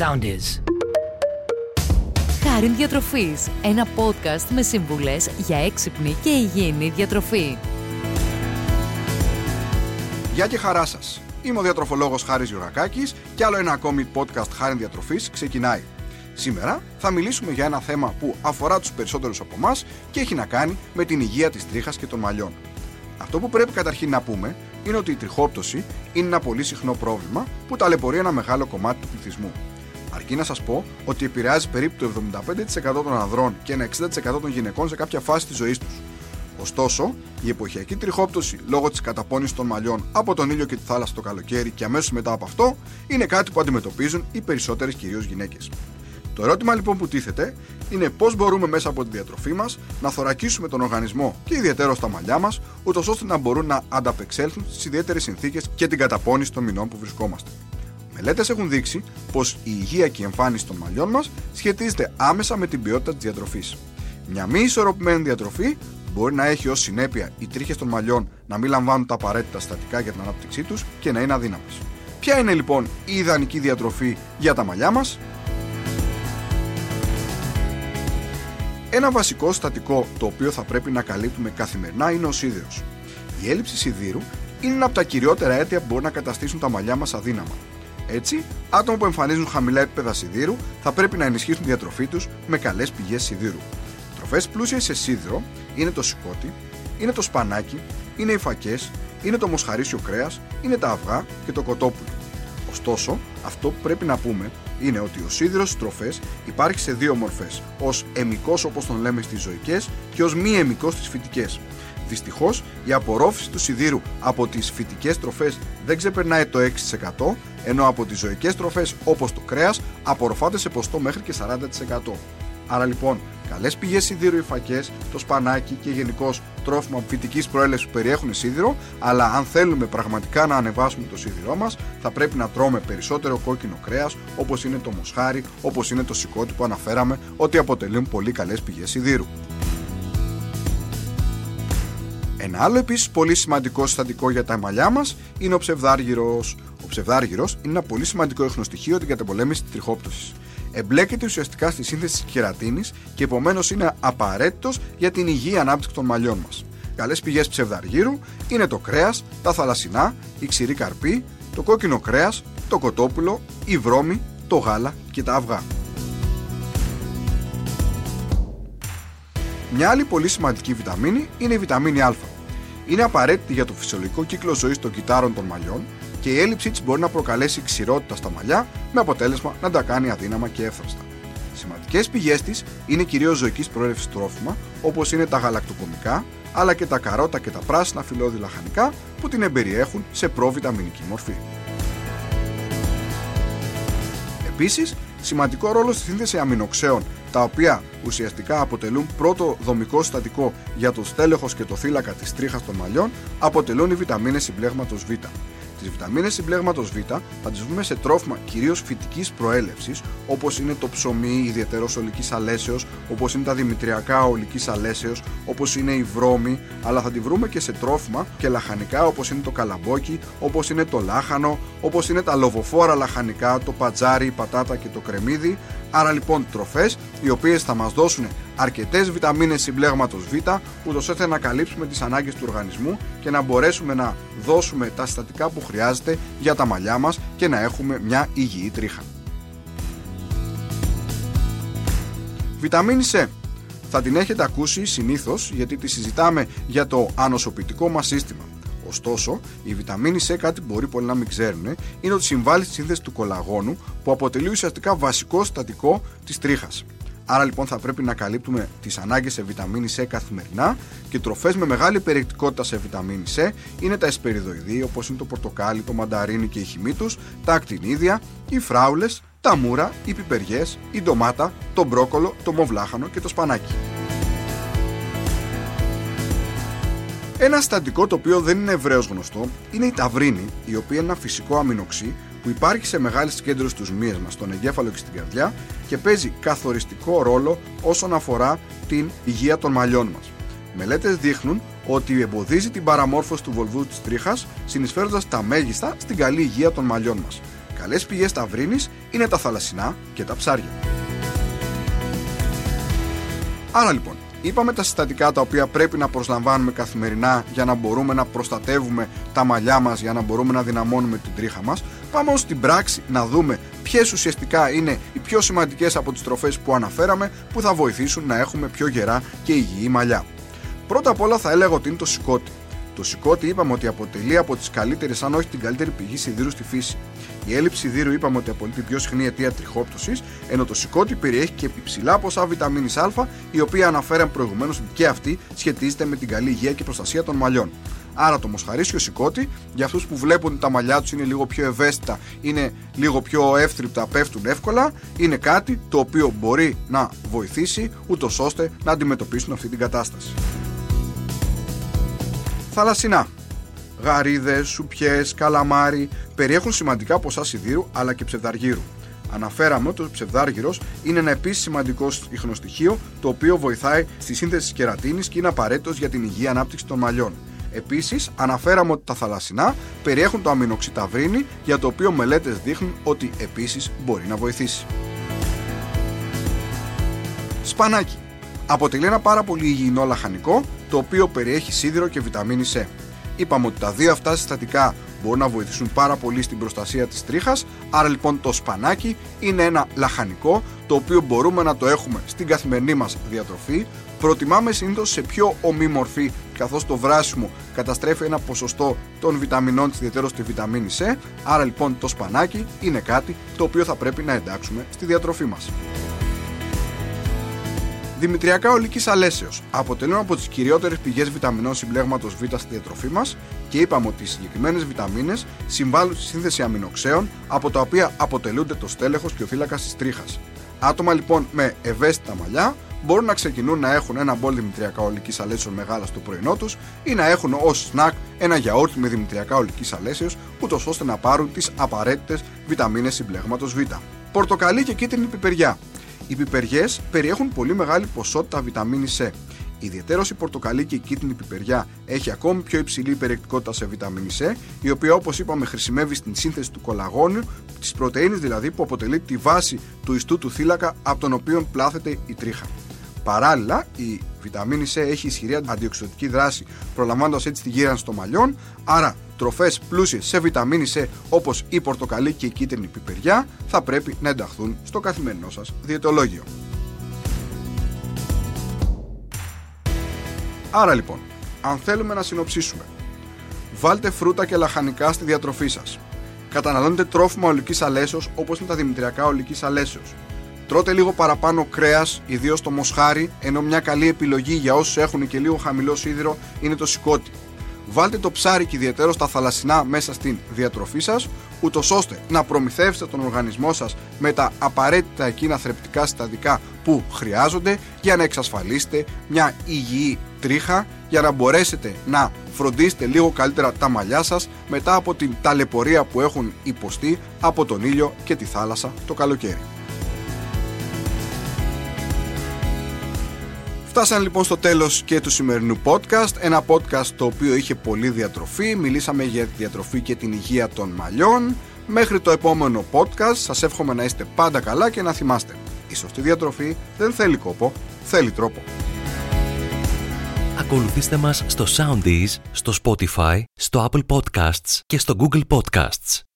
sound is. Χάριν Διατροφής, ένα podcast με σύμβουλες για έξυπνη και υγιεινή διατροφή. Γεια και χαρά σας. Είμαι ο διατροφολόγος Χάρης Γιουρακάκης και άλλο ένα ακόμη podcast Χάριν Διατροφής ξεκινάει. Σήμερα θα μιλήσουμε για ένα θέμα που αφορά τους περισσότερους από εμά και έχει να κάνει με την υγεία της τρίχας και των μαλλιών. Αυτό που πρέπει καταρχήν να πούμε είναι ότι η τριχόπτωση είναι ένα πολύ συχνό πρόβλημα που ταλαιπωρεί ένα μεγάλο κομμάτι του πληθυσμού. Αρκεί να σας πω ότι επηρεάζει περίπου το 75% των ανδρών και ένα 60% των γυναικών σε κάποια φάση της ζωής τους. Ωστόσο, η εποχιακή τριχόπτωση λόγω της καταπώνησης των μαλλιών από τον ήλιο και τη θάλασσα το καλοκαίρι και αμέσως μετά από αυτό είναι κάτι που αντιμετωπίζουν οι περισσότερες κυρίως γυναίκες. Το ερώτημα λοιπόν που τίθεται είναι πώς μπορούμε μέσα από τη διατροφή μας να θωρακίσουμε τον οργανισμό και ιδιαίτερα στα μαλλιά μας, ούτως ώστε να μπορούν να ανταπεξέλθουν στις ιδιαίτερες συνθήκες και την καταπώνηση των μηνών που βρισκόμαστε. Μελέτες έχουν δείξει πως η υγεία και η εμφάνιση των μαλλιών μας σχετίζεται άμεσα με την ποιότητα της διατροφής. Μια μη ισορροπημένη διατροφή μπορεί να έχει ως συνέπεια οι τρίχες των μαλλιών να μην λαμβάνουν τα απαραίτητα στατικά για την ανάπτυξή τους και να είναι αδύναμες. Ποια είναι λοιπόν η ιδανική διατροφή για τα μαλλιά μας, Ένα βασικό συστατικό το οποίο θα πρέπει να καλύπτουμε καθημερινά είναι ο σίδηρος. Η έλλειψη σιδήρου είναι ένα από τα κυριότερα αίτια που μπορεί να καταστήσουν τα μαλλιά μας αδύναμα. Έτσι, άτομα που εμφανίζουν χαμηλά επίπεδα σιδήρου θα πρέπει να ενισχύσουν τη διατροφή τους με καλές πηγές σιδήρου. Τροφές πλούσιες σε σίδηρο είναι το σηκώτη, είναι το σπανάκι, είναι οι φακές, είναι το μοσχαρίσιο κρέας, είναι τα αυγά και το κοτόπουλο. Ωστόσο, αυτό που πρέπει να πούμε είναι ότι ο σίδηρος στι τροφές υπάρχει σε δύο μορφές, ως εμικός όπως τον λέμε στις ζωικές και ως μη εμικός στις φυτικές. Δυστυχώς, η απορρόφηση του σιδήρου από τις φυτικές τροφές δεν ξεπερνάει το 6%, ενώ από τις ζωικές τροφές όπως το κρέας απορροφάται σε ποστό μέχρι και 40%. Άρα λοιπόν, καλές πηγές σιδήρου οι φακές, το σπανάκι και γενικώ τρόφιμα φυτικής προέλευσης που περιέχουν σίδηρο, αλλά αν θέλουμε πραγματικά να ανεβάσουμε το σίδηρό μας, θα πρέπει να τρώμε περισσότερο κόκκινο κρέας, όπως είναι το μοσχάρι, όπως είναι το σηκώτη που αναφέραμε, ότι αποτελούν πολύ καλές πηγές σιδήρου. Ένα άλλο επίσης πολύ σημαντικό συστατικό για τα μαλλιά μας είναι ο ψευδάργυρος. Ο ψευδάργυρος είναι ένα πολύ σημαντικό ιχνοστοιχείο για την καταπολέμηση της τριχόπτωσης εμπλέκεται ουσιαστικά στη σύνθεση της κερατίνης και επομένως είναι απαραίτητος για την υγιή ανάπτυξη των μαλλιών μας. Καλές πηγές ψευδαργύρου είναι το κρέας, τα θαλασσινά, η ξηρή καρπή, το κόκκινο κρέας, το κοτόπουλο, η βρώμη, το γάλα και τα αυγά. Μια άλλη πολύ σημαντική βιταμίνη είναι η βιταμίνη Α. Είναι απαραίτητη για το φυσιολογικό κύκλο ζωής των κυτάρων των μαλλιών και η έλλειψή της μπορεί να προκαλέσει ξηρότητα στα μαλλιά με αποτέλεσμα να τα κάνει αδύναμα και εύθραστα. Σημαντικές πηγές της είναι κυρίως ζωικής προέλευσης τρόφιμα όπως είναι τα γαλακτοκομικά αλλά και τα καρότα και τα πράσινα φυλλώδη λαχανικά που την εμπεριέχουν σε προβιταμινική μορφή. Επίσης, σημαντικό ρόλο στη σύνθεση αμινοξέων, τα οποία ουσιαστικά αποτελούν πρώτο δομικό συστατικό για το στέλεχος και το θύλακα της τρίχας των μαλλιών, αποτελούν οι βιταμίνες συμπλέγματος Β. Τις βιταμίνες συμπλέγματος Β θα τις βρούμε σε τρόφιμα κυρίως φυτικής προέλευσης, όπως είναι το ψωμί ιδιαίτερος ολικής αλέσεως, όπως είναι τα δημητριακά ολικής αλέσεως, όπως είναι η βρώμη, αλλά θα τη βρούμε και σε τρόφιμα και λαχανικά όπως είναι το καλαμπόκι, όπως είναι το λάχανο, όπως είναι τα λοβοφόρα λαχανικά, το πατζάρι, η πατάτα και το κρεμμύδι. Άρα λοιπόν τροφές οι οποίες θα μας δώσουν αρκετές βιταμίνες συμπλέγματος Β, ούτως ώστε να καλύψουμε τις ανάγκες του οργανισμού και να μπορέσουμε να δώσουμε τα συστατικά που χρειάζεται για τα μαλλιά μας και να έχουμε μια υγιή τρίχα. Βιταμίνη C. Θα την έχετε ακούσει συνήθως γιατί τη συζητάμε για το ανοσοποιητικό μας σύστημα. Ωστόσο, η βιταμίνη C, κάτι που μπορεί πολλοί να μην ξέρουν, είναι ότι συμβάλλει στη σύνθεση του κολαγόνου που αποτελεί ουσιαστικά βασικό συστατικό της τρίχας. Άρα λοιπόν θα πρέπει να καλύπτουμε τις ανάγκες σε βιταμίνη C καθημερινά και τροφές με μεγάλη περιεκτικότητα σε βιταμίνη C είναι τα εσπεριδοειδή όπως είναι το πορτοκάλι, το μανταρίνι και η χυμή τους, τα ακτινίδια, οι φράουλες, τα μούρα, οι πιπεριές, η ντομάτα, το μπρόκολο, το μοβλάχανο και το σπανάκι. Ένα συστατικό το οποίο δεν είναι ευρέως γνωστό είναι η ταυρίνη, η οποία είναι ένα φυσικό αμινοξύ που υπάρχει σε μεγάλη συγκέντρωση στους μύες μας, στον εγκέφαλο και στην καρδιά και παίζει καθοριστικό ρόλο όσον αφορά την υγεία των μαλλιών μας. Μελέτες δείχνουν ότι εμποδίζει την παραμόρφωση του βολβού της τρίχας, συνεισφέροντας τα μέγιστα στην καλή υγεία των μαλλιών μας. Καλές πηγές ταυρίνη είναι τα θαλασσινά και τα ψάρια. Άρα λοιπόν, είπαμε τα συστατικά τα οποία πρέπει να προσλαμβάνουμε καθημερινά για να μπορούμε να προστατεύουμε τα μαλλιά μας, για να μπορούμε να δυναμώνουμε την τρίχα μας. Πάμε όμως στην πράξη να δούμε ποιες ουσιαστικά είναι οι πιο σημαντικές από τις τροφές που αναφέραμε που θα βοηθήσουν να έχουμε πιο γερά και υγιή μαλλιά. Πρώτα απ' όλα θα έλεγα ότι είναι το σηκώτη. Το σηκώτη είπαμε ότι αποτελεί από τις καλύτερες, αν όχι την καλύτερη πηγή σιδήρου στη φύση. Η έλλειψη σιδήρου είπαμε ότι αποτελεί την πιο συχνή αιτία τριχόπτωσης, ενώ το σηκώτη περιέχει και υψηλά ποσά βιταμίνης Α, η οποία αναφέραμε προηγουμένως ότι και αυτή σχετίζεται με την καλή υγεία και προστασία των μαλλιών. Άρα το μοσχαρίσιο σηκώτη, για αυτούς που βλέπουν ότι τα μαλλιά τους είναι λίγο πιο ευαίσθητα, είναι λίγο πιο εύθρυπτα, πέφτουν εύκολα, είναι κάτι το οποίο μπορεί να βοηθήσει ούτως ώστε να αντιμετωπίσουν αυτή την κατάσταση. Θαλασσινά. Γαρίδες, σουπιές, καλαμάρι περιέχουν σημαντικά ποσά σιδήρου αλλά και ψευδαργύρου. Αναφέραμε ότι ο ψευδάργυρος είναι ένα επίσης σημαντικό ιχνοστοιχείο το οποίο βοηθάει στη σύνθεση της κερατίνης και είναι απαραίτητος για την υγιή ανάπτυξη των μαλλιών. Επίσης, αναφέραμε ότι τα θαλασσινά περιέχουν το αμινοξιταβρίνη για το οποίο μελέτες δείχνουν ότι επίσης μπορεί να βοηθήσει. Σπανάκι. Αποτελεί ένα πάρα πολύ υγιεινό λαχανικό το οποίο περιέχει σίδηρο και βιταμίνη C. Είπαμε ότι τα δύο αυτά συστατικά μπορούν να βοηθήσουν πάρα πολύ στην προστασία της τρίχας, άρα λοιπόν το σπανάκι είναι ένα λαχανικό το οποίο μπορούμε να το έχουμε στην καθημερινή μας διατροφή. Προτιμάμε συνήθως σε πιο ομή μορφή καθώς το βράσιμο καταστρέφει ένα ποσοστό των βιταμινών της ιδιαίτερως στη βιταμίνη C, άρα λοιπόν το σπανάκι είναι κάτι το οποίο θα πρέπει να εντάξουμε στη διατροφή μας. Δημητριακά ολικής αλέσεως αποτελούν από τις κυριότερες πηγές βιταμινών συμπλέγματος Β στη διατροφή μας και είπαμε ότι οι συγκεκριμένες βιταμίνες συμβάλλουν στη σύνθεση αμινοξέων από τα οποία αποτελούνται το στέλεχος και ο θύλακα της τρίχας. Άτομα λοιπόν με ευαίσθητα μαλλιά μπορούν να ξεκινούν να έχουν ένα μπολ δημητριακά ολικής αλέσεως μεγάλα στο πρωινό τους ή να έχουν ως σνακ ένα γιαούρτι με δημητριακά ολικής αλέσεως, ούτως ώστε να πάρουν τις απαραίτητες βιταμίνες συμπλέγματος Β. Πορτοκαλί και κίτρινη πιπεριά. Οι πιπεριές περιέχουν πολύ μεγάλη ποσότητα βιταμίνη C. Ιδιαίτερω η πορτοκαλί και η κίτρινη πιπεριά έχει ακόμη πιο υψηλή περιεκτικότητα σε βιταμίνη C, η οποία όπως είπαμε χρησιμεύει στην σύνθεση του κολαγόνιου, της πρωτενη δηλαδή που αποτελεί τη βάση του ιστού του θύλακα από τον οποίο πλάθεται η τρίχα. Παράλληλα, η βιταμίνη C έχει ισχυρή αντιοξυδοτική δράση, προλαμβάνοντας έτσι τη γύρανση των μαλλιών, άρα τροφές πλούσιες σε βιταμίνη C όπως η πορτοκαλί και η κίτρινη πιπεριά θα πρέπει να ενταχθούν στο καθημερινό σας διαιτολόγιο. Άρα λοιπόν, αν θέλουμε να συνοψίσουμε, βάλτε φρούτα και λαχανικά στη διατροφή σας. Καταναλώνετε τρόφιμα ολικής αλέσεως όπως είναι τα δημητριακά ολικής αλέσεως. Τρώτε λίγο παραπάνω κρέας, ιδίως το μοσχάρι, ενώ μια καλή επιλογή για όσους έχουν και λίγο χαμηλό σίδηρο είναι το σηκώτη. Βάλτε το ψάρι και ιδιαίτερο στα θαλασσινά μέσα στην διατροφή σας, ούτως ώστε να προμηθεύσετε τον οργανισμό σας με τα απαραίτητα εκείνα θρεπτικά συστατικά που χρειάζονται για να εξασφαλίσετε μια υγιή τρίχα για να μπορέσετε να φροντίσετε λίγο καλύτερα τα μαλλιά σας μετά από την ταλαιπωρία που έχουν υποστεί από τον ήλιο και τη θάλασσα το καλοκαίρι. Φτάσαμε λοιπόν στο τέλος και του σημερινού podcast, ένα podcast το οποίο είχε πολύ διατροφή, μιλήσαμε για τη διατροφή και την υγεία των μαλλιών. Μέχρι το επόμενο podcast σας εύχομαι να είστε πάντα καλά και να θυμάστε, η σωστή διατροφή δεν θέλει κόπο, θέλει τρόπο. Ακολουθήστε μας στο Soundees, στο Spotify, στο Apple Podcasts και στο Google Podcasts.